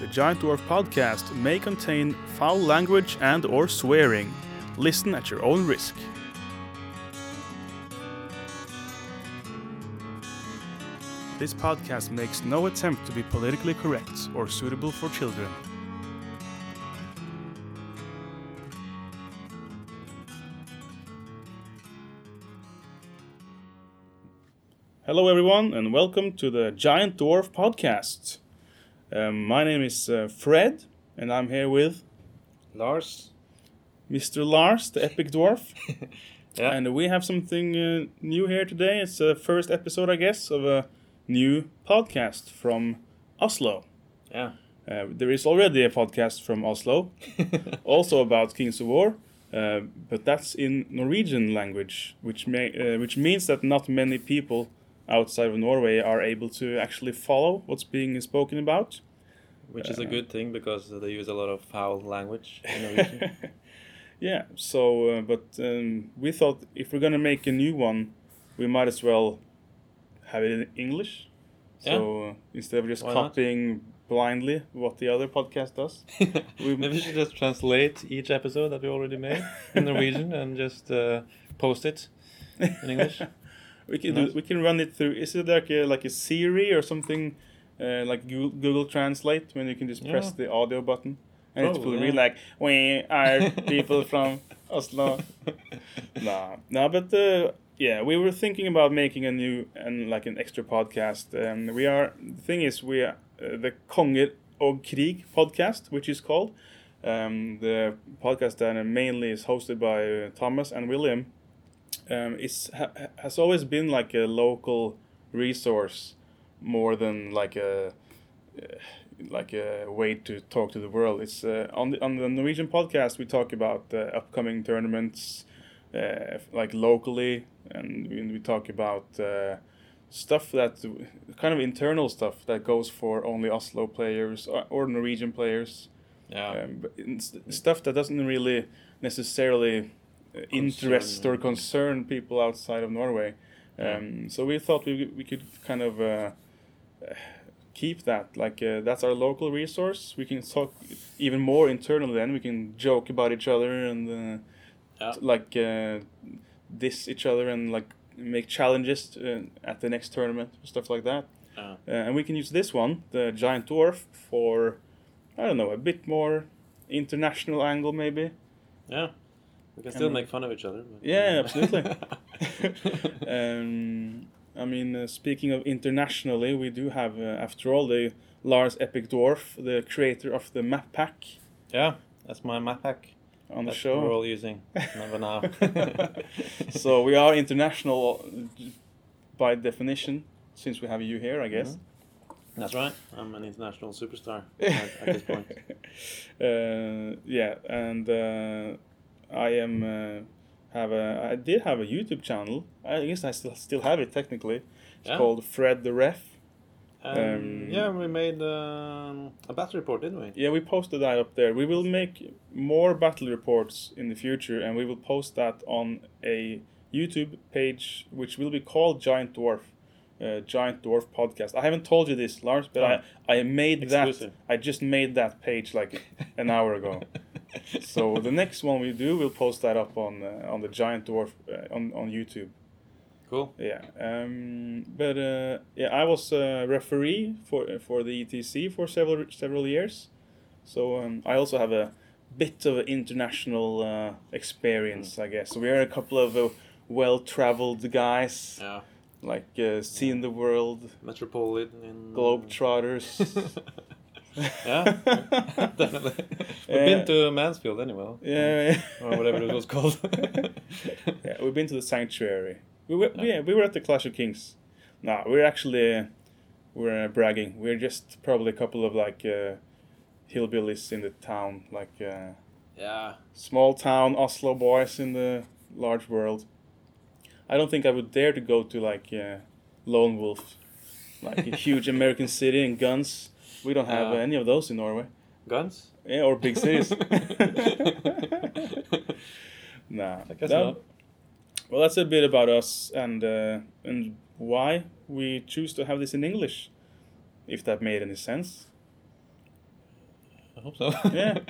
The Giant Dwarf podcast may contain foul language and or swearing. Listen at your own risk. This podcast makes no attempt to be politically correct or suitable for children. Hello, everyone, and welcome to the Giant Dwarf podcast. Um, my name is uh, Fred, and I'm here with Lars. Mr. Lars, the Epic Dwarf. Yeah. And we have something uh, new here today. It's the first episode, I guess, of a new podcast from Oslo. Yeah. Uh, there is already a podcast from Oslo, also about Kings of War, uh, but that's in Norwegian language, which may, uh, which means that not many people outside of Norway are able to actually follow what's being spoken about. Which is a good thing because they use a lot of foul language in Norwegian. yeah. So, uh, but um, we thought if we're gonna make a new one, we might as well have it in English. So uh, instead of just Why not? copying blindly what the other podcast does, We- Maybe we should just translate each episode that we already made in Norwegian and just uh, post it in English. we can Nice. do, we can run it through. Is it like a like a Siri or something uh, like Google, Google Translate when you can just press Yeah. the audio button and it will Probably, read like we are people from Oslo. nah, no, but uh, yeah, we were thinking about making a new and like an extra podcast. Um, we are the thing is we are uh, the Konger og Krig podcast, which is called um, the podcast that mainly is hosted by uh, Thomas and William. Um, is ha, has always been like a local resource more than like a uh, like a way to talk to the world. It's uh, on the on the Norwegian podcast we talk about the upcoming tournaments, uh, like locally, and we, we talk about uh, stuff that kind of internal stuff that goes for only Oslo players or, or Norwegian players, Yeah. um, but stuff that doesn't really necessarily uh, interest or concern people outside of Norway. Um, so we thought we, we could kind of uh, uh, keep that like uh, that's our local resource. We can talk even more internally. Then we can joke about each other and uh, Yeah. like uh, diss each other and like make challenges uh, at the next tournament stuff like that. Yeah. Uh, and we can use this one, the giant dwarf, for I don't know a bit more international angle maybe. Yeah. We can still make fun of each other. but- Yeah, absolutely. um, I mean, uh, speaking of internationally, we do have, uh, after all, the Lars Epic Dwarf, the creator of the map pack, yeah. That's my map pack. on the show. we're all using. Never now. so we are international uh, by definition, since we have you here, I guess. That's right. I'm an international superstar at, at this point. uh, yeah, and uh, I am uh, have a I did have a YouTube channel. I guess I still still have it technically. It's Yeah. called Fred the Ref. Um, Um, yeah, we made um, a battle report, didn't we? Yeah, we posted that up there. We will make more battle reports in the future, and we will post that on a YouTube page, which will be called Giant Dwarf, uh, Giant Dwarf Podcast. I haven't told you this, Lars, but I I made Exclusive. that. I just made that page like an hour ago. so the next one we do, we'll post that up on uh, on the Giant Dwarf uh, on on YouTube. Cool. Yeah. Um, but uh, yeah, I was a referee for for the ETC for several several years, so um, I also have a bit of international uh, experience, I guess. So we are a couple of uh, well-traveled guys, Yeah. Like uh, seeing the world, Metropolitan. globetrotters. yeah, definitely. We've Yeah. been to Mansfield anyway. yeah. Or whatever it was called. yeah, we've been to the sanctuary. We were, yeah, we were at the Clash of Kings. No, we're actually uh, we're uh, bragging. We're just probably a couple of like uh, hillbillies in the town, like uh, yeah. small town Oslo boys in the large world. I don't think I would dare to go to like uh, Lone Wolf, like a huge American city and guns. We don't have Yeah. any of those in Norway. Guns? Yeah, or big cities. nah. I guess that- not. Well, that's a bit about us and uh, and why we choose to have this in English, if that made any sense. I hope so. Yeah.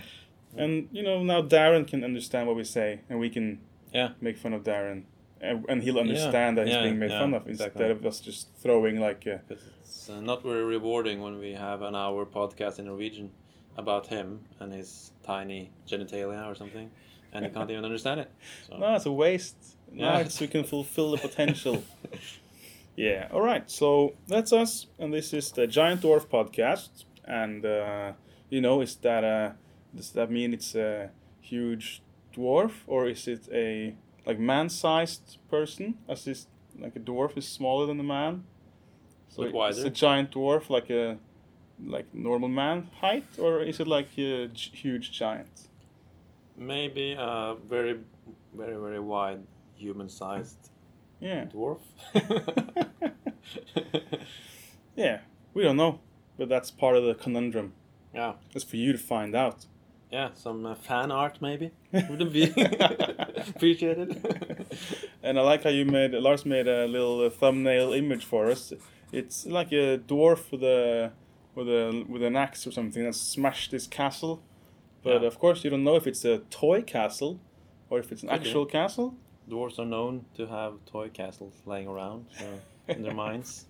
And you know now Darren can understand what we say, and we can Yeah. make fun of Darren, and, and he'll understand that he's yeah, being made yeah, fun of instead exactly. of us just throwing like. A, 'Cause it's uh, not very rewarding when we have an hour podcast in Norwegian about him and his tiny genitalia or something, and he can't even understand it. So. no, it's a waste. Yeah. No, it's, we can fulfill the potential. yeah. All right. So that's us, and this is the Giant Dwarf podcast. And uh, you know, is that uh, does that mean it's a huge dwarf, or is it a like man-sized person? As this like a dwarf is smaller than a man. So But it's wider. a giant dwarf like a like normal man height, or is it like a huge giant? Maybe a very, very, very wide human-sized Yeah. dwarf. Yeah, we don't know, but that's part of the conundrum. yeah, it's for you to find out. Yeah. Some uh, fan art maybe would be appreciated. And I like how you made Lars made a little uh, thumbnail image for us. It's like a dwarf with a with a with an axe or something that smashed this castle. But Yeah. of course, you don't know if it's a toy castle or if it's an actual castle. Dwarves are known to have toy castles laying around so in their minds.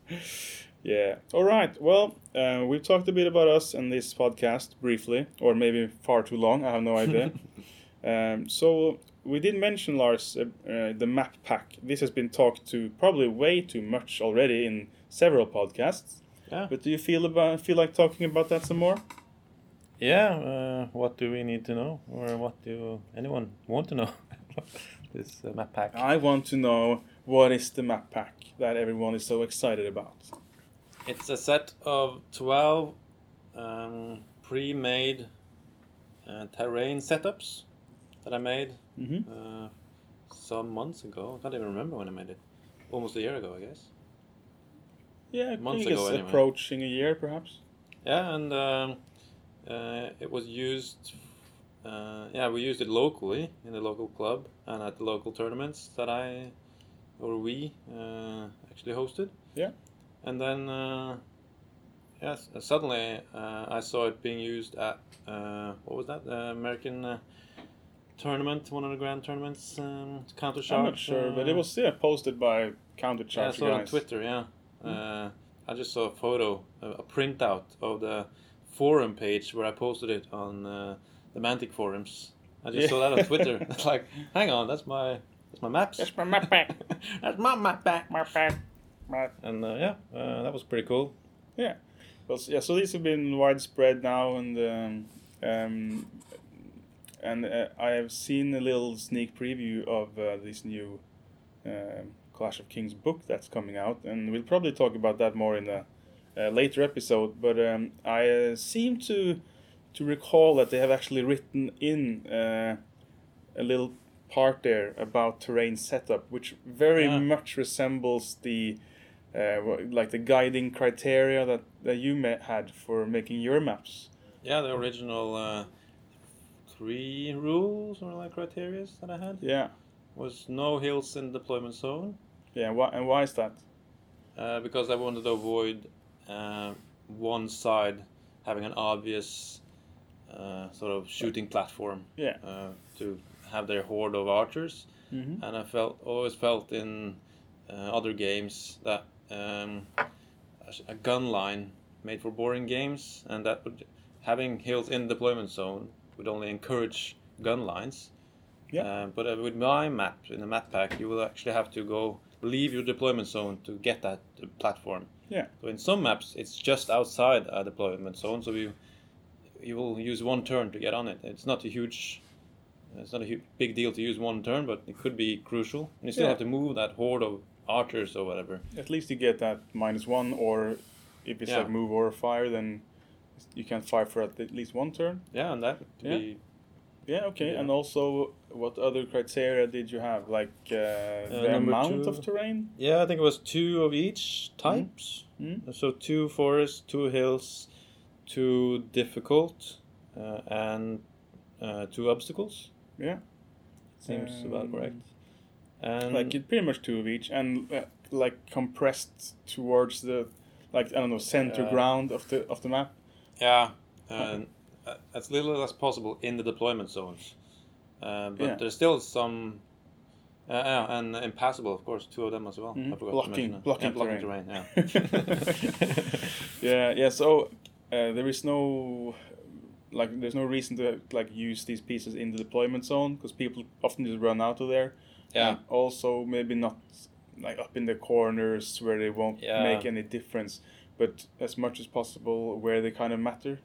Yeah. All right. Well, uh, we've talked a bit about us in this podcast briefly, or maybe far too long. I have no idea. um, so we did mention Lars uh, uh, the map pack. This has been talked to probably way too much already in several podcasts. Yeah. But do you feel about feel like talking about that some more? Yeah, uh, what do we need to know, or what do anyone want to know? this uh, map pack. I want to know what is the map pack that everyone is so excited about. It's a set of twelve um, pre-made uh, terrain setups that I made Mm-hmm. uh, some months ago. I can't even remember when I made it. Almost a year ago, I guess. Yeah, I Months think ago, it's anyway. approaching a year, perhaps. Yeah, and um, uh, it was used. Uh, yeah, we used it locally in the local club and at the local tournaments that I or we uh, actually hosted. Yeah. And then, uh, yes, suddenly uh, I saw it being used at uh, what was that? The American uh, tournament, one of the grand tournaments, um, Counter Charge. I'm not sure, but it was yeah posted by Counter Yeah, I Charge saw it on. Twitter. Yeah, uh, I just saw a photo, a, printout of the forum page where I posted it on uh, the Mantic forums. I just Yeah. saw that on Twitter. it's like, hang on, that's my that's my maps. That's my map pack. that's my map back. map pack. Map. And uh, yeah, uh, that was pretty cool. Yeah. Well, yeah. So these have been widespread now, and um, um, and uh, I have seen a little sneak preview of uh, this new um Clash of Kings book that's coming out, and we'll probably talk about that more in a, a later episode. But um, I uh, seem to to recall that they have actually written in uh, a little part there about terrain setup, which very Yeah. much resembles the uh, like the guiding criteria that, that you had for making your maps. Yeah, the original uh, three rules or like criteria that I had Yeah, was no hills in deployment zone. yeah. Why, and why is that? Uh, because I wanted to avoid uh, one side having an obvious uh, sort of shooting platform Yeah. uh, to have their horde of archers, Mm-hmm. and I felt always felt in uh, other games that um, a gun line made for boring games, and that would having hills in deployment zone would only encourage gun lines. Yeah. Uh, but uh, with my map in the map pack, you will actually have to go leave your deployment zone to get that uh, platform. Yeah. So in some maps, it's just outside a deployment zone, so you you will use one turn to get on it. It's not a huge, it's not a hu- big deal to use one turn, but it could be crucial. And you still Yeah. have to move that horde of archers or whatever. At least you get that minus one, or if it's Yeah. like move or fire, then you can fire for at least one turn. Yeah, and that Yeah. be Yeah. Okay. Yeah. And also, what other criteria did you have? Like uh, the amount two. of terrain. yeah, I think it was two of each types. Mm. So two forests, two hills, two difficult, uh, and uh, two obstacles. Yeah. Seems about Um, correct. And like it pretty much two of each, and uh, like compressed towards the like I don't know center ground of the of the map. Yeah, and uh, as little as possible in the deployment zones. Uh, but Yeah. there's still some. Uh, yeah, and impassable, of course, two of them as well. Mhm. I forgot Blocking- to blocking yeah, blocking terrain. terrain. yeah. yeah, yeah. So uh, there is no like there's no reason to like use these pieces in the deployment zone because people often just run out of there. Yeah. And also maybe not like up in the corners where they won't Yeah. make any difference, but as much as possible where they kind of matter.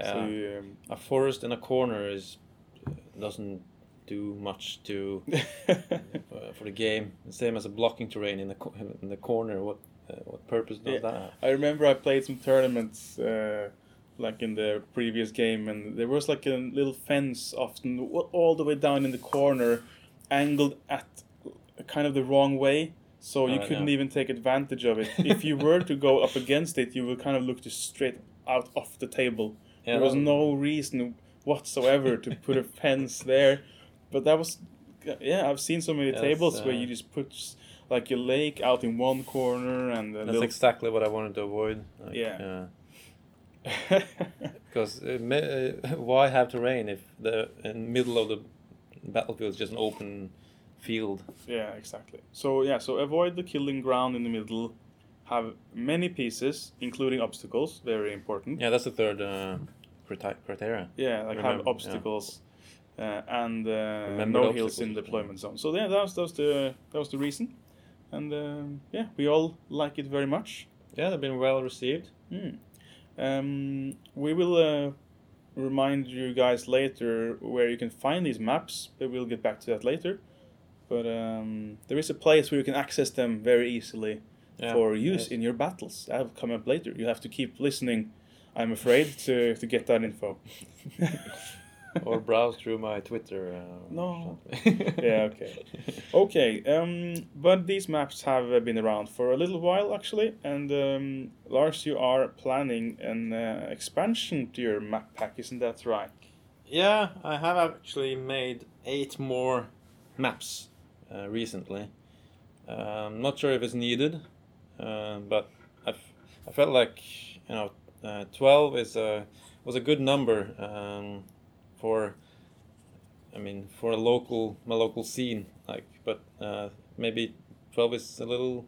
Yeah. So um, a forest in a corner is doesn't do much to uh, for the game. Same as a blocking terrain in the co- in the corner. What uh, what purpose does Yeah. that have? I remember I played some tournaments uh, like in the previous game, and there was like a little fence often all the way down in the corner, angled at kind of the wrong way. So you couldn't yeah. even take advantage of it. if you were to go up against it, you would kind of look just straight out off the table. Yeah, there was no reason whatsoever to put a fence there. But that was, yeah, I've seen so many Yes, tables where uh, you just put like your lake out in one corner and That's little exactly what I wanted to avoid. Like, Yeah. Because uh, uh, why have terrain if the in middle of the battlefield is just an open field? yeah, exactly. So yeah, so avoid the killing ground in the middle. Have many pieces, including obstacles. Very important. Yeah, that's the third uh, criti- criteria. Yeah, like Remember, have yeah. obstacles, uh, and uh, no the hills in deployment zone. So yeah, that was that was the that was the reason, and um, yeah, we all like it very much. Yeah, they've been well received. Hmm. Um, we will uh, remind you guys later where you can find these maps, but we'll get back to that later. But um, there is a place where you can access them very easily Yeah. for use Yes. in your battles. That'll come up later. You have to keep listening, I'm afraid, to, to get that info. or browse through my Twitter. Uh, No. yeah, okay. Okay, um, but these maps have uh, been around for a little while actually, and um, Lars, you are planning an uh, expansion to your map pack, isn't that right? Yeah, I have actually made eight more maps uh, recently. Um, not sure if it's needed, uh, but I, f- I felt like you know uh, twelve is a was a good number um, for. I mean, for a local my local scene, like, but uh, maybe twelve is a little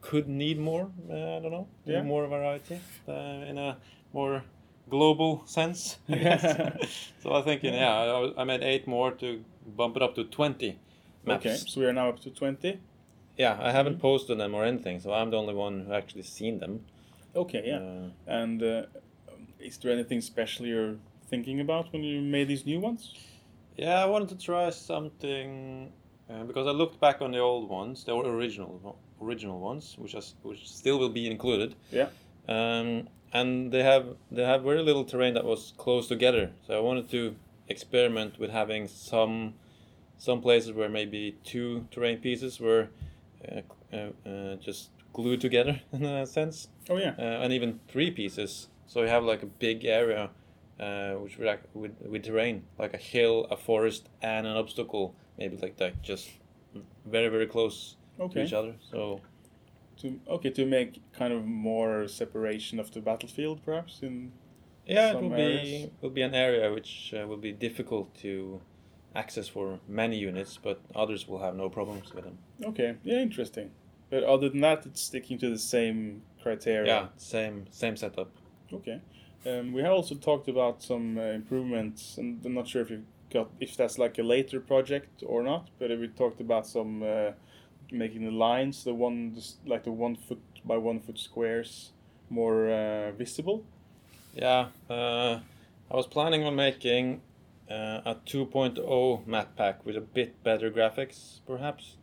could need more. Uh, I don't know, Yeah. more variety uh, in a more global sense. I so I think yeah, I, I made eight more to bump it up to twenty maps. Okay, so we are now up to 20. Yeah, I haven't posted them or anything, so I'm the only one who actually seen them. Okay, yeah. Uh, And uh, is there anything special you're thinking about when you made these new ones? yeah, I wanted to try something uh, because I looked back on the old ones, the original original ones, which is, which still will be included. Yeah. Um, and they have they have very little terrain that was close together. So I wanted to experiment with having some some places where maybe two terrain pieces were uh, uh, uh, just glued together in a sense, Oh, yeah. uh, and even three pieces. So you have like a big area uh, which would act with with terrain, like a hill, a forest, and an obstacle, maybe like that, just very very close to each other. So To, okay, to make kind of more separation of the battlefield, perhaps? in Yeah, it will areas. be will be an area which uh, will be difficult to access for many units, but others will have no problems with them. Okay, yeah, interesting. But other than that, it's sticking to the same criteria. Yeah, same same setup. Okay. Um, we have also talked about some uh, improvements, and I'm not sure if you got if that's like a later project or not. But we talked about some uh, making the lines, the one like the one foot by one foot squares, more uh, visible. Yeah, uh, I was planning on making uh, a 2.0 map pack with a bit better graphics, perhaps,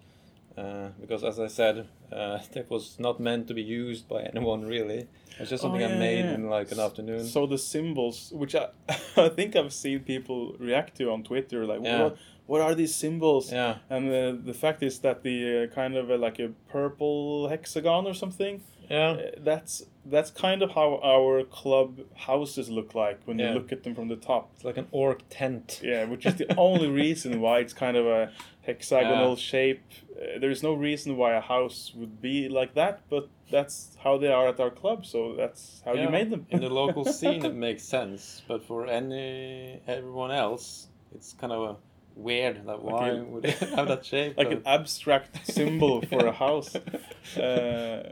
uh, because as I said, uh, it was not meant to be used by anyone really. It's just Oh, something I made yeah. in like an afternoon. So the symbols, which I, I think I've seen people react to on Twitter, like Yeah. what what are these symbols? Yeah. And uh, the fact is that the uh, kind of uh, like a purple hexagon or something. Yeah. Uh, that's that's kind of how our club houses look like when Yeah. you look at them from the top. It's like an orc tent. Yeah, which is the only reason why it's kind of a hexagonal Yeah. shape. Uh, there is no reason why a house would be like that, but that's how they are at our club. So that's how you made them. In the local scene, it makes sense, but for any everyone else, it's kind of a weird that why would it have that shape? like an abstract symbol for a house. Uh,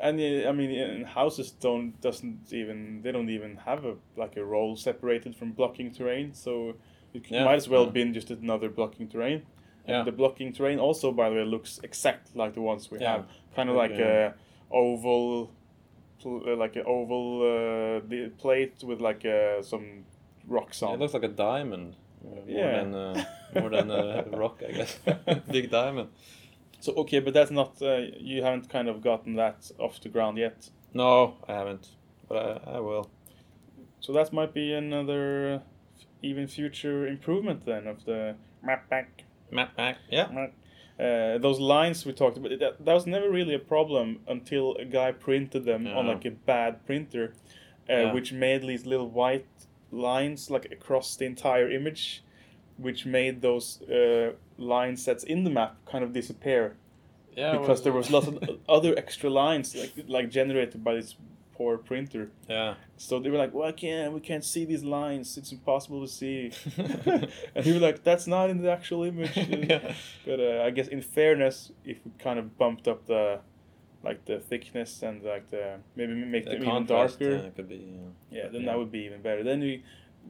and uh, I mean, houses don't doesn't even they don't even have a like a role separated from blocking terrain. So it Yeah, might as well yeah. been just another blocking terrain. Yeah. the blocking terrain also, by the way, looks exact like the ones we Yeah. have. Kind of like Okay. a oval, uh, like an oval uh, plate with like uh, some rocks on. It looks like a diamond. uh, More Yeah. than uh, more than a rock, I guess. Big diamond. So okay, but that's not uh, you haven't kind of gotten that off the ground yet. No, I haven't, but I, I will. So that might be another even future improvement then of the map pack. Map back. Yeah. Uh, those lines we talked about, that, that was never really a problem until a guy printed them on like a bad printer, uh, Yeah. which made these little white lines like across the entire image, which made those uh, line sets in the map kind of disappear Yeah. because there was lots of other extra lines like like generated by this poor printer. Yeah. So they were like, "Well, I can't. We can't see these lines. It's impossible to see." and he was like, "That's not in the actual image." Yeah. But uh, I guess in fairness, if we kind of bumped up the, like the thickness and like the maybe make The them even darker, uh, could be. Uh, yeah, then yeah. that would be even better. Then we,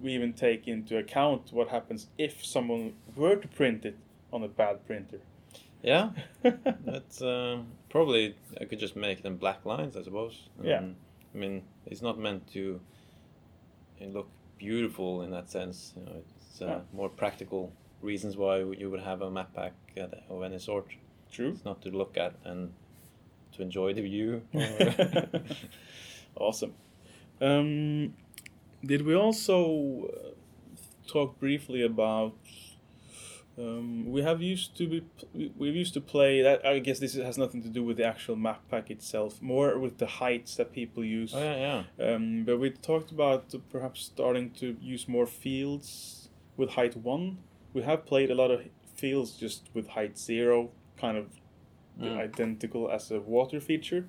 we even take into account what happens if someone were to print it on a bad printer. yeah. That's um, probably I could just make them black lines, I suppose. Yeah. I mean, it's not meant to look beautiful in that sense. You know, it's uh, Yeah. more practical reasons why you would have a map pack at- of any sort. True. It's not to look at and to enjoy the view. awesome. Um, did we also uh, talk briefly about? Um, we have used to be we- we've used to play that. I guess this has nothing to do with the actual map pack itself, more with the heights that people use. oh yeah, yeah. Um, but we talked about perhaps starting to use more fields with height one. We have played a lot of fields just with height zero, kind of Mm. identical as a water feature.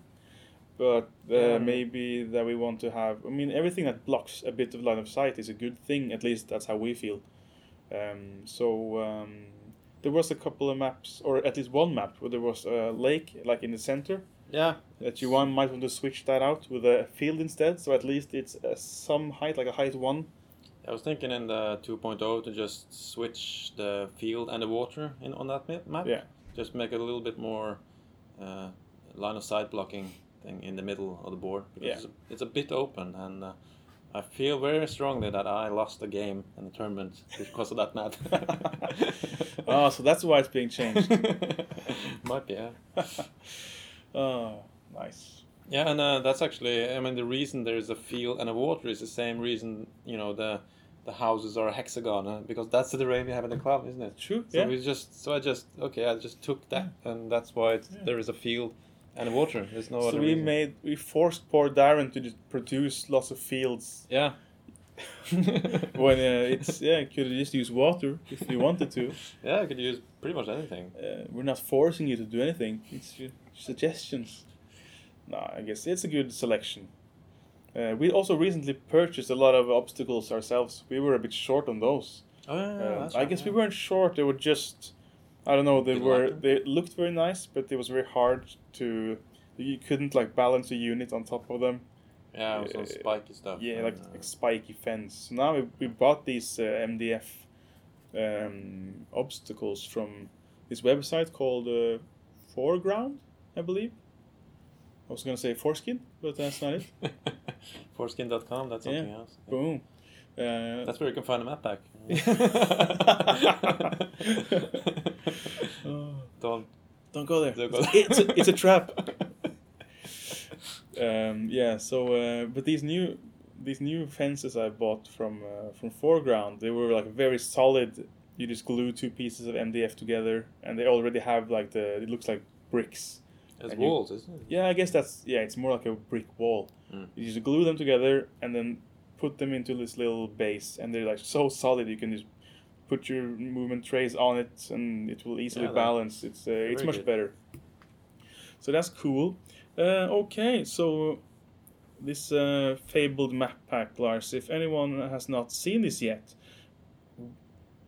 But uh, maybe that we want to have. I mean, everything that blocks a bit of line of sight is a good thing. At least that's how we feel. Um, so um, there was a couple of maps, or at least one map, where there was a lake, like in the center Yeah. that you want might want to switch that out with a field instead. So at least it's uh, some height, like a height one. I was thinking in the 2.0 to just switch the field and the water in on that map. Yeah. Just make it a little bit more uh, line of sight blocking thing in the middle of the board because Yeah. it's, a, it's a bit open and uh, I feel very strongly that I lost the game in the tournament because of that map. oh, so that's why it's being changed. Might be, yeah. oh, nice. Yeah, and uh, that's actually, I mean, the reason there is a field and a water is the same reason, you know, the the houses are a hexagon uh, because that's the terrain we have in the club, isn't it? True. So yeah. we just, so I just, okay, I just took that, and that's why it's, Yeah. there is a field and water. There's no so other we reason. made we forced poor Darren to just produce lots of fields yeah. when uh, it's yeah you could just use water if you wanted to. yeah, I could use pretty much anything. Uh, we're not forcing you to do anything. It's suggestions. No, I guess it's a good selection. Uh, we also recently purchased a lot of obstacles ourselves. We were a bit short on those. Oh yeah, yeah, Um, that's I right, guess we weren't short. They were just, I don't know. They were they looked very nice, but it was very hard to. You couldn't like balance a unit on top of them. Yeah, it was uh, spiky stuff. Yeah, like, like spiky fence. So now we, we bought these uh, MDF um, obstacles from this website called uh, 4Ground, I believe. I was gonna say foreskin, but that's not it. Foreskin.com, that's something else. Boom. Uh, That's where you can find a map pack. Don't. don't go there. Don't go It's, there. it's, a, it's a trap. um, yeah. So, uh, but these new these new fences I bought from uh, from 4Ground, they were like very solid you just glue two pieces of MDF together, and they already have like the. It looks like bricks. As And you- walls, isn't it? Yeah, I guess that's yeah. It's more like a brick wall. Mm. You just glue them together and then put them into this little base, and they're like so solid you can just put your movement trays on it, and it will easily Yeah, balance. It's uh, it's much good. better. So that's cool. Uh, okay, so this uh, fabled map pack, Lars. If anyone has not seen this yet,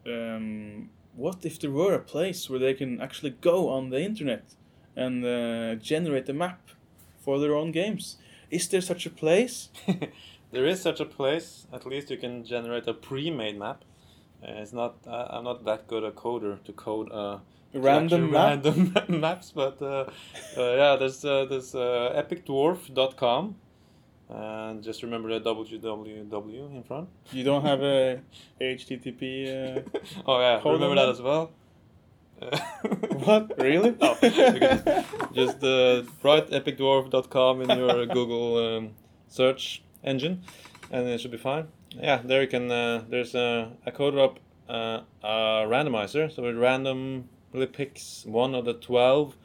um, what if there were a place where they can actually go on the internet and uh, generate a map for their own games? Is there such a place? there is such a place. At least you can generate a pre-made map. Uh, it's not. Uh, I'm not that good a coder to code uh, Random map? random maps, but uh, uh, yeah, there's uh, there's uh, epicdwarf.com. And just remember the www in front. You don't have a HTTP. Uh, oh yeah, remember that that? as well. what really? No, just uh, write epicdwarf.com in your Google um, search engine, and it should be fine. Yeah, there you can. Uh, there's a, I coded up uh, a randomizer, so it randomly picks one of the twelve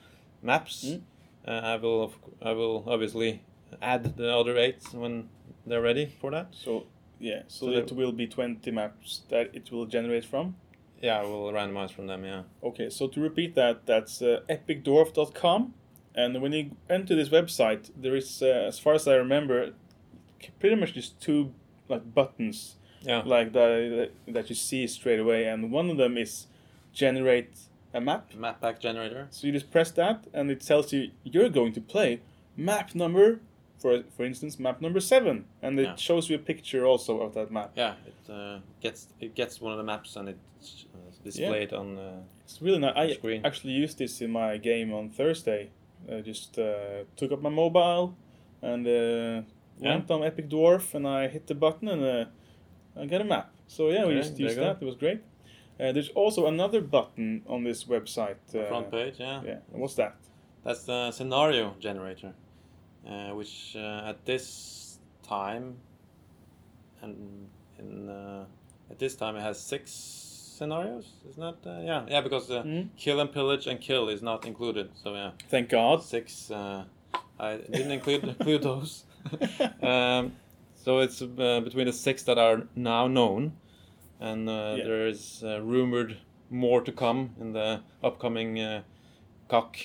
maps. Mm. Uh, I will, of I will obviously add the other eight when they're ready for that. So yeah, so, So that will be twenty maps that it will generate from. Yeah, we'll randomize from them. Yeah. Okay, so to repeat that, that's uh, epicdwarf.com, and when you enter this website, there is, uh, as far as I remember, pretty much just two like buttons Yeah. like that that you see straight away, and one of them is generate a map. Map pack generator. So you just press that, and it tells you you're going to play map number, for for instance, map number seven, and it Yeah. shows you a picture also of that map. Yeah, it uh, gets it gets one of the maps and it's uh, displayed on. Uh, It's really nice. I Screen. actually used this in my game on Thursday. I just uh, took up my mobile and uh, went on Epic Dwarf, and I hit the button, and uh, I got a map. So yeah, we Okay, just used go. that. It was great. Uh, there's also another button on this website. Uh, front page, yeah. Yeah, what's that? That's the scenario generator, uh, which uh, at this time, and in uh, at this time it has six scenarios. Isn't that uh, yeah yeah because uh, Mhm. kill and pillage and kill is not included. So yeah, Thank God. six. Uh, I didn't include include those. um, so it's uh, between the six that are now known, and uh, Yeah. there is uh, rumored more to come in the upcoming uh, cock.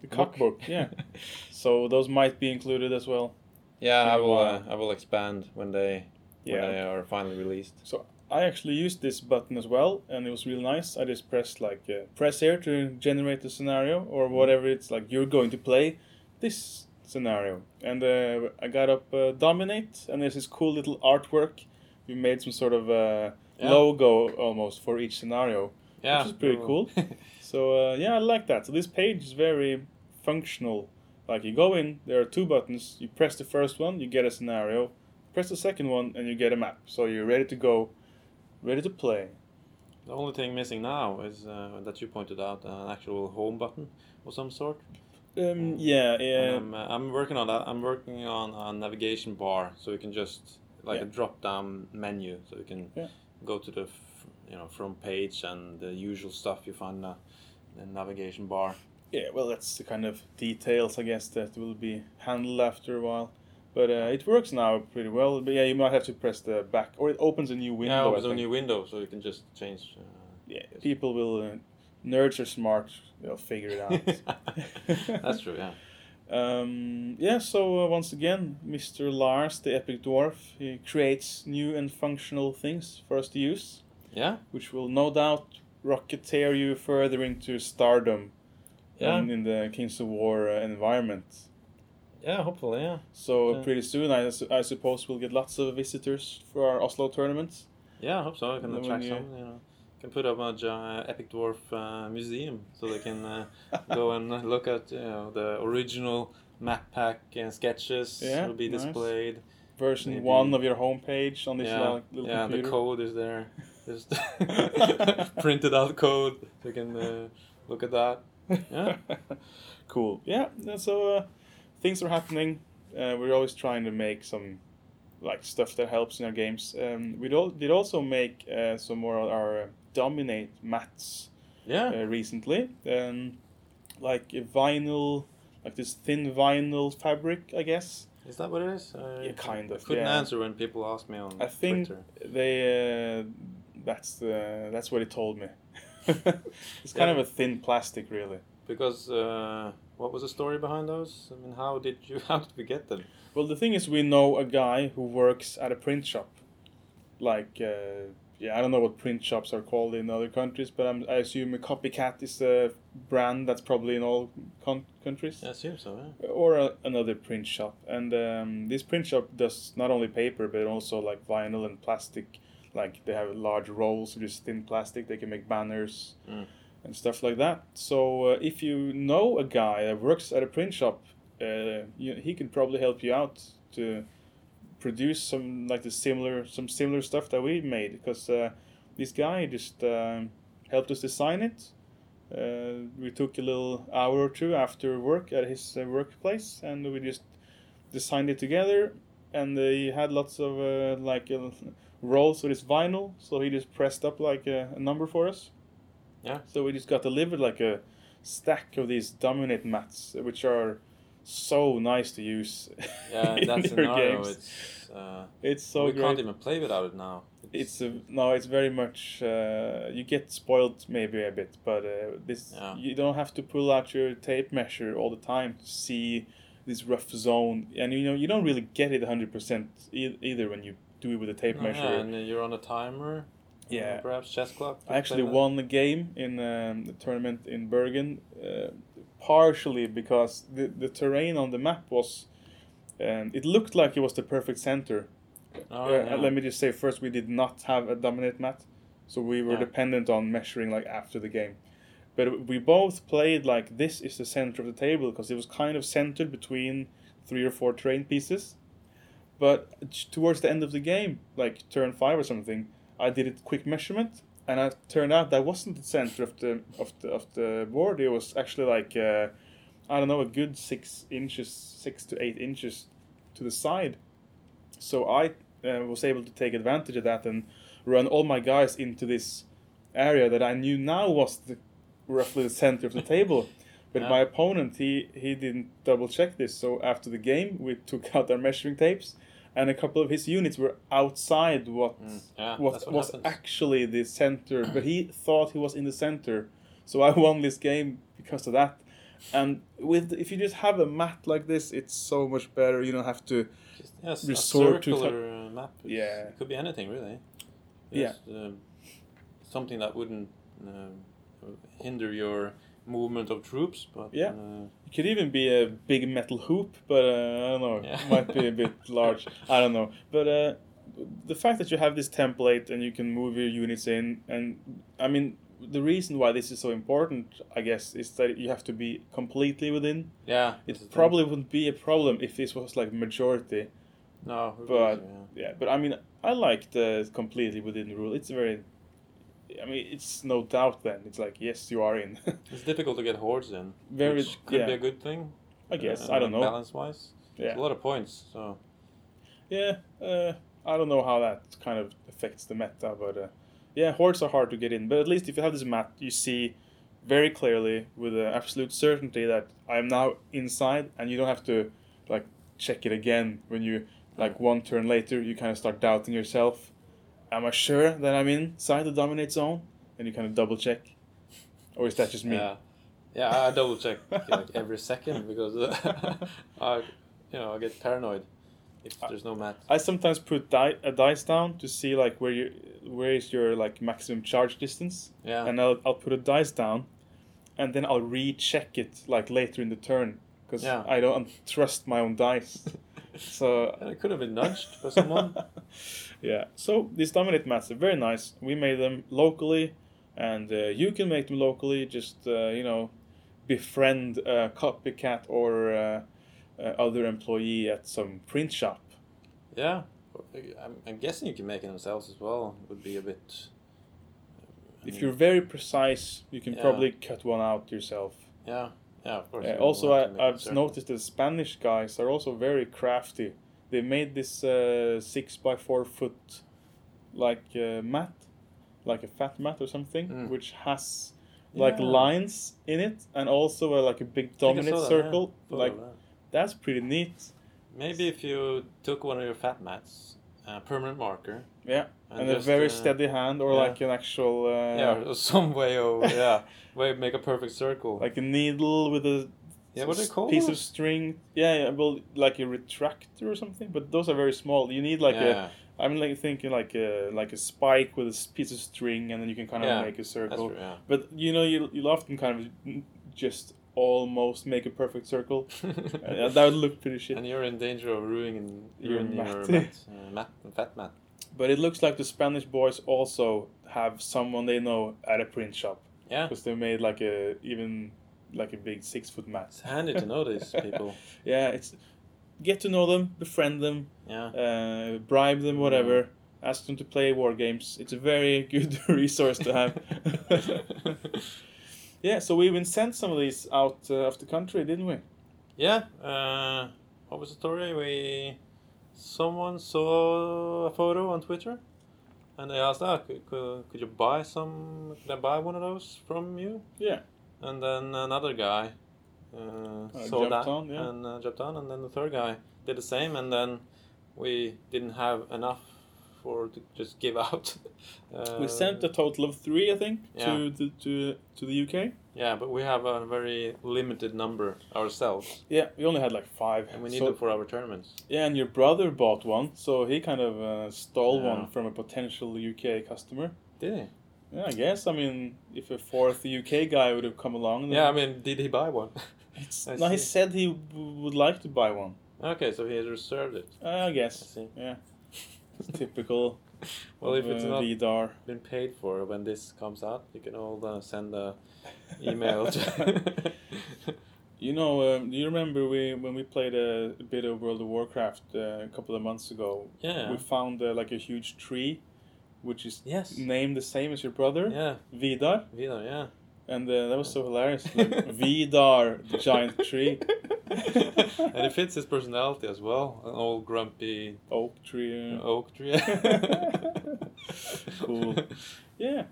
The cookbook, yeah. So those might be included as well. Yeah, I will. Uh. I will expand when they Yeah. when they are finally released. So I actually used this button as well, and it was really nice. I just pressed like uh, press here to generate the scenario or whatever it's like you're going to play this scenario, and uh, I got up uh, dominate, and there's this cool little artwork. We made some sort of uh, Yeah. logo almost for each scenario. Yeah, is pretty cool. So uh, yeah, I like that. So this page is very functional. Like you go in, there are two buttons. You press the first one, you get a scenario. Press the second one, and you get a map. So you're ready to go, ready to play. the only thing missing now is uh, that you pointed out uh, an actual home button of some sort. Um, yeah, yeah. I'm, uh, I'm working on that. I'm working on a navigation bar, so you can just like Yeah. a drop-down menu, so you can Yeah. go to the f- you know front page and the usual stuff you find in the, navigation bar. Yeah, well, that's the kind of details, I guess, that will be handled after a while. But uh, it works now pretty well. But yeah, you might have to press the back, or it opens a new window. yeah, I opens a new window, so you can just change. Uh, Yeah, people will. Nerds are smart. They'll figure it out. That's true. Yeah. Um, yeah, so uh, once again, Mr. Lars, the epic dwarf, he creates new and functional things for us to use, Yeah. which will no doubt rocketeer you further into stardom Yeah. in, in the Kings of War uh, environment. Yeah. Hopefully. Yeah. So Yeah. pretty soon, I, I suppose we'll get lots of visitors for our Oslo tournament. Yeah, I hope so. I can attract you- some. You know, can put up a gi- epic dwarf uh, museum so they can uh, go and look at you know the original map pack and sketches Yeah, will be nice. displayed. Version Maybe- one of your homepage on this yeah, little, yeah. The code is there. Just printed out code. So you can uh, look at that. Yeah. cool. Yeah. So uh, things are happening. Uh, we're always trying to make some like stuff that helps in our games. Um, we did also make uh, some more of our uh, dominate mats Yeah. uh, recently. Um, like a vinyl, like this thin vinyl fabric, I guess. Is that what it is? I, Yeah, kind I of, couldn't yeah. answer when people ask me on I think Twitter. they uh, that's the that's what he told me. it's kind Yeah. of a thin plastic, really. Because uh, what was the story behind those? I mean, how did you how did we get them? Well, the thing is, we know a guy who works at a print shop. Like, uh, yeah, I don't know what print shops are called in other countries, but I'm, I assume a copycat is a brand that's probably in all con- countries. I assume so. Yeah. Or a, another print shop. And um, this print shop does not only paper, but also like vinyl and plastic. Like, they have large rolls of just thin plastic. They can make banners Mm. and stuff like that. So, uh, if you know a guy that works at a print shop, uh, you, he can probably help you out to produce some like the similar some similar stuff that we made because uh, this guy just um, helped us design it. Uh, we took a little hour or two after work at his uh, workplace and we just designed it together. And uh, he had lots of uh, like uh, rolls with his vinyl, so he just pressed up like a, a number for us. Yeah. So we just got delivered like a stack of these dominate mats, which are so nice to use. Yeah, in in that your games. it's uh, It's so we great. can't even play without it now. It's a, no, it's very much uh, you get spoiled maybe a bit, but uh, this Yeah. you don't have to pull out your tape measure all the time to see this rough zone, and you know you don't really get it hundred percent either when you do it with a tape No, measure. yeah, and you're on a timer. Yeah. perhaps chess clock. I actually won the game in um, the tournament in Bergen, uh, partially because the, the terrain on the map was, um, it looked like it was the perfect center. Oh, Uh, yeah. Let me just say first, we did not have a dominate mat, so we were Yeah. dependent on measuring like after the game. But we both played like this is the center of the table because it was kind of centered between three or four terrain pieces. But towards the end of the game, like turn five or something, I did a quick measurement, and it turned out that wasn't the center of the of the of the board. It was actually like uh, I don't know, a good six inches, six to eight inches to the side. So I uh, was able to take advantage of that and run all my guys into this area that I knew now was the, roughly the center of the table. But Yeah. my opponent, he, he didn't double check this. So after the game, we took out our measuring tapes, and a couple of his units were outside what Mm, yeah, what what was happens. actually the center. but he thought he was in the center, so I won this game because of that. And with if you just have a mat like this, it's so much better. You don't have to Just, yes, resort to circular uh, map. Yeah. it could be anything really. Yeah. Just, uh, something that wouldn't uh, hinder your movement of troops, but Yeah. uh, It could even be a big metal hoop, but uh, I don't know. Yeah. It might be a bit large. I don't know. But uh, the fact that you have this template and you can move your units in, and I mean, the reason why this is so important, I guess, is that you have to be completely within. yeah, It probably wouldn't be a problem if this was like majority. no, but- was, yeah. Yeah, but I mean, I like the completely within rule. It's very. I mean, it's no doubt. Then it's like yes, you are in. It's difficult to get hordes in, Very, which could yeah. be a good thing. I guess uh, I don't know. Balance wise, Yeah. a lot of points. So Yeah, uh, I don't know how that kind of affects the meta, but uh, yeah, hordes are hard to get in. But at least if you have this map, you see very clearly with uh, absolute certainty that I am now inside, and you don't have to like check it again when you like one turn later. You kind of start doubting yourself. Am I sure that I'm inside the dominate zone? And you kind of double check, or is that just me? yeah, yeah, I double check like every second because I, you know, I get paranoid if there's no mat. I sometimes put di- a dice down to see like where you where is your like maximum charge distance. Yeah, and I'll, I'll put a dice down and then I'll recheck it like later in the turn because Yeah. I don't trust my own dice. so and it could have been nudged by someone. yeah, so these dominate mats are very nice. We made them locally, and uh, you can make them locally. Just uh, you know, befriend a copycat or uh, uh, other employee at some print shop. Yeah, I'm, I'm guessing you can make it themselves as well. It would be a bit. I If mean, you're very precise, you can Yeah. probably cut one out yourself. yeah, yeah, of course. Uh, also, I, have to make it I've certain. noticed the Spanish guys are also very crafty. They made this uh, six by four foot like uh, mat, like a fat mat or something, Mm. which has like Yeah. lines in it and also a, like a big dominant that, yeah. circle. Thought Like that. that's pretty neat. maybe if you took one of your fat mats, a permanent marker, Yeah, and, a just, very uh, steady hand or yeah. like an actual uh, yeah, or some way of yeah, way make a perfect circle. like a needle with a yeah, what they call piece of string. Yeah, yeah, well, like a retractor or something. But those are very small. You need like a yeah, I'm like thinking like a like a spike with a piece of string, and then you can kind of Yeah, make a that's circle. true, yeah. But you know, you you'll often kind of just almost make a perfect circle. Uh, that would look pretty shit. and you're in danger of ruining Your ruining your mat. mat, uh, mat, fat mat. But it looks like the Spanish boys also have someone they know at a print shop Yeah, because they made like a even like a big six foot mat. it's handy to know these people. Yeah, it's get to know them, befriend them, Yeah, uh, bribe them, whatever. Ask them to play war games. It's a very good resource to have. Yeah, so we even sent some of these out uh, of the country, didn't we? yeah. Uh, what was the story? We someone saw a photo on Twitter, and they asked, "Ah, could, could, could you buy some? Could I buy one of those from you?" Yeah. And then another guy uh, Uh, saw that on, yeah. and uh, jumped on, and then the third guy did the same, and then we didn't have enough for to just give out. Uh, we sent a total of three, I think, yeah. to, to to to the UK. Yeah, but we have a very limited number ourselves, Yeah, we only had like five. and we need So- them for our tournaments. Yeah, and your brother bought one, so he kind of uh, stole Yeah. one from a potential UK customer. Did he? Yeah, I guess. I mean, if a fourth UK guy would have come along, Yeah, I mean, did he buy one? I no, he said he w- would like to buy one. okay, so he has reserved it. Uh, I I guess. see. Yeah, typical. Well, if it's uh, not Vidar. been paid for when this comes out, you can all uh, send a email. To You know, um, do you remember we when we played a, a bit of World of Warcraft uh, a couple of months ago? yeah. We found uh, like a huge tree, which is Yes. named the same as your brother, Yeah. Vidar, Vidar, yeah. And uh, that was so hilarious. Like, Vidar, the giant tree, and it fits his personality as well. An old grumpy oak tree. uh, oak tree. Cool. Yeah.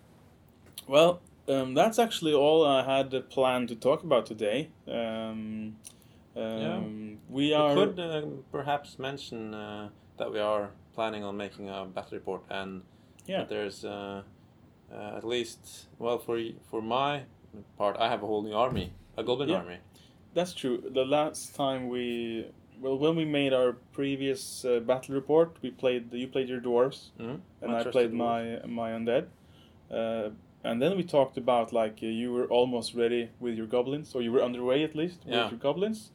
Well, um, that's actually all I had uh, planned to talk about today. Um, um, We We are. could uh, perhaps mention uh, that we are planning on making a battle report, and Yeah. that there's uh, at least well for for my part, I have a whole new army, a goblin Yeah. army. That's true. The last time we, well, when we made our previous uh, battle report, we played. You played your dwarves, Mhm. and I played dwarves. my my undead. Uh, and then we talked about like uh, you were almost ready with your goblins, or you were underway at least Yeah. with your goblins.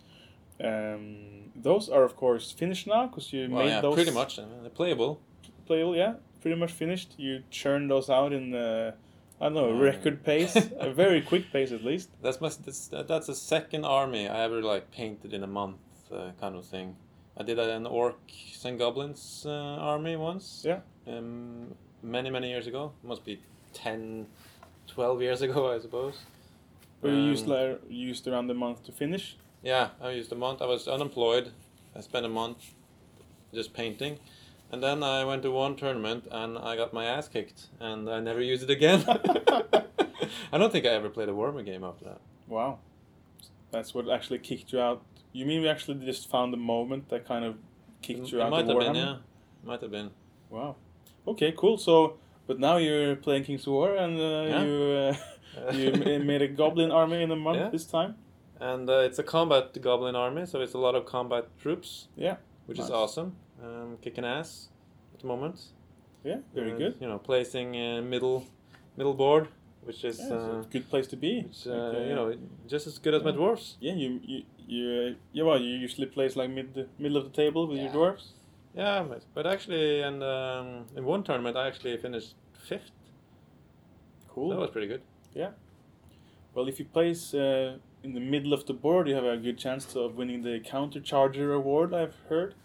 Um, those are of course finished now because you Well, made yeah, those pretty much uh, they're playable. playable. Yeah, pretty much finished. You churn those out in uh, I don't know Uh, record pace, a very quick pace at least. That's my that's, that's the second army I ever like painted in a month, uh, kind of thing. I did an orcs and goblins uh, army once. Yeah. Um, many many years ago. Must be 10, 12 years ago, I suppose. But you used Um, like, used around a month to finish. Yeah, I used a month. I was unemployed. I spent a month just painting. And then I went to one tournament and I got my ass kicked and I never used it again. I don't think I ever played a Warhammer game after that. Wow. That's what actually kicked you out. You mean we actually just found the moment that kind of kicked It you out might of have Warhammer? been, yeah. Might have been. Wow. Okay, cool. So, but now you're playing King's War and uh, Yeah. you uh, you made a goblin army in a month Yeah. this time. And uh, it's a combat goblin army, so it's a lot of combat troops. Yeah, Which nice. is awesome. Um, kicking ass at the moment. Yeah, very good. You know, placing uh, middle middle board, which is Yeah, uh, a good place to be. which, uh, Like, uh, you know just as good as my dwarfs. Yeah, you you you uh, yeah. Well, you usually place like mid middle of the table with Yeah. your dwarves. Yeah, but, but actually, and um, in one tournament, I actually finished fifth. Cool. That was pretty good. Yeah. Well, if you place uh, in the middle of the board, you have a good chance of winning the Counter Charge award. I've heard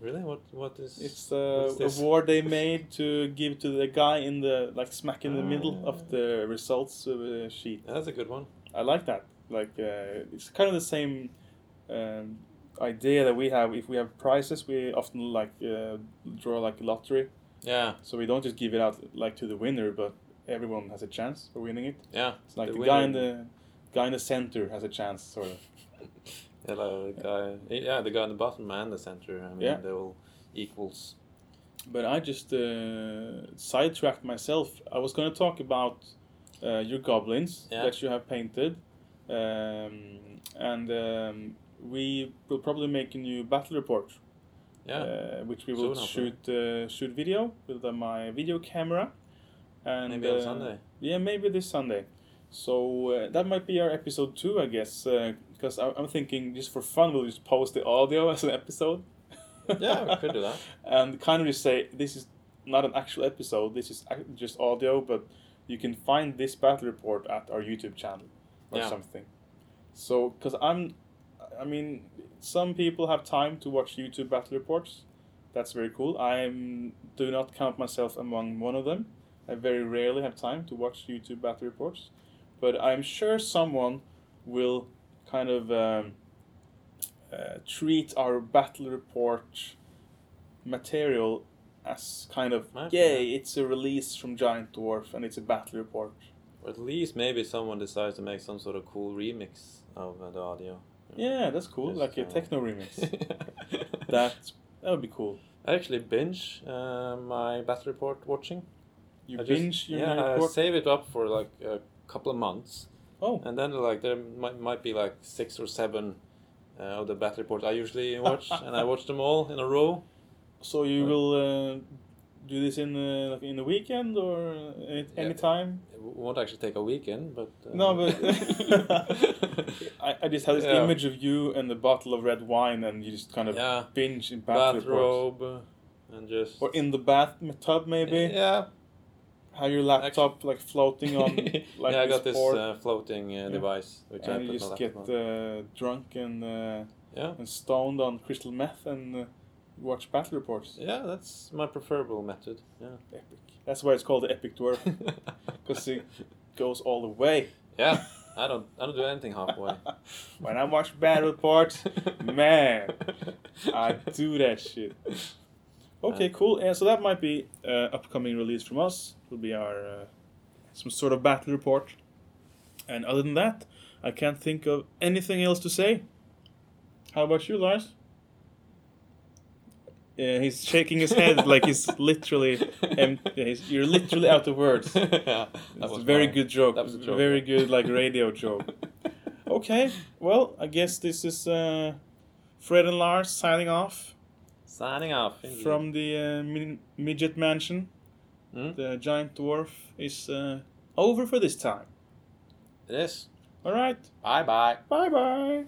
Really? What? What is? it's the award they made to give to the guy in the like smack in the middle Ah. of the results uh, sheet. That's a good one. I like that. Like uh, it's kind of the same um, idea that we have. If we have prizes, we often like uh, draw like a lottery. Yeah. So we don't just give it out like to the winner, but everyone has a chance for winning it. Yeah, It's like The the, guy in the guy in the center has a chance, sort of. yeah, like the guy, yeah, the guy in the bottom and the center. I mean, Yeah. they're all equals. But I just uh, sidetracked myself. I was going to talk about uh, your goblins Yeah. that you have painted, um, and um, we will probably make a new battle report. Yeah, uh, which we will Soon, shoot uh, shoot video with uh, my video camera, and maybe on uh, Sunday. Yeah, maybe this Sunday. So uh, that might be our episode two, I guess, because I I'm thinking just for fun we'll just post the audio as an episode. Yeah, we could do that. and kind of just say this is not an actual episode. This is just audio, but you can find this battle report at our YouTube channel or Yeah. something. So, because I'm, I mean, some people have time to watch YouTube battle reports. That's very cool. I do not count myself among one of them. I very rarely have time to watch YouTube battle reports, but I'm sure someone will kind of um, uh, treat our battle report material as kind of Might- yay, it's a release from Giant Dwarf and it's a battle report. Or at least maybe someone decides to make some sort of cool remix of uh, the audio. Yeah, that's cool, Just, like a uh, techno remix. that that would be cool. I actually binge uh, my battle report watching. You I just- binge your yeah, I save it up for like a couple of months, Oh, and then like there might, might be like six or seven uh, of the battle reports I usually watch, and I watch them all in a row. so you Uh, will uh, do this in uh, like in the weekend or any, Yeah. any time? It won't actually take a weekend, but uh, No, but I, I just have this Yeah. image of you and the bottle of red wine, and you just kind of yeah, binge in battle reports. bathrobe uh, and just Or in the bathtub, maybe. Yeah, Have your laptop like floating on like yeah, I got this uh, floating uh, device which I and you just get uh, drunk and uh, yeah, and stoned on crystal meth and uh, watch battle reports. yeah, that's my preferable method. Yeah, Epic. That's why it's called the Epic Dwarf because it goes all the way. yeah. I don't, I don't do anything halfway. When I watch battle reports, man, I do that shit. Okay, cool. And so that might be uh, upcoming release from us. Will be our uh, some sort of battle report. And other than that, I can't think of anything else to say. How about you, Lars? Yeah, he's shaking his head like he's literally. Em- yeah, he's, you're literally out of words. yeah, that That's was a very good joke. that was a joke. Very good, like radio joke. Okay, well, I guess this is uh, Fred and Lars signing off Signing off. indeed. from the uh, midget mansion. Hmm? The giant dwarf is uh, over for this time. It is. All right, Bye bye. bye bye.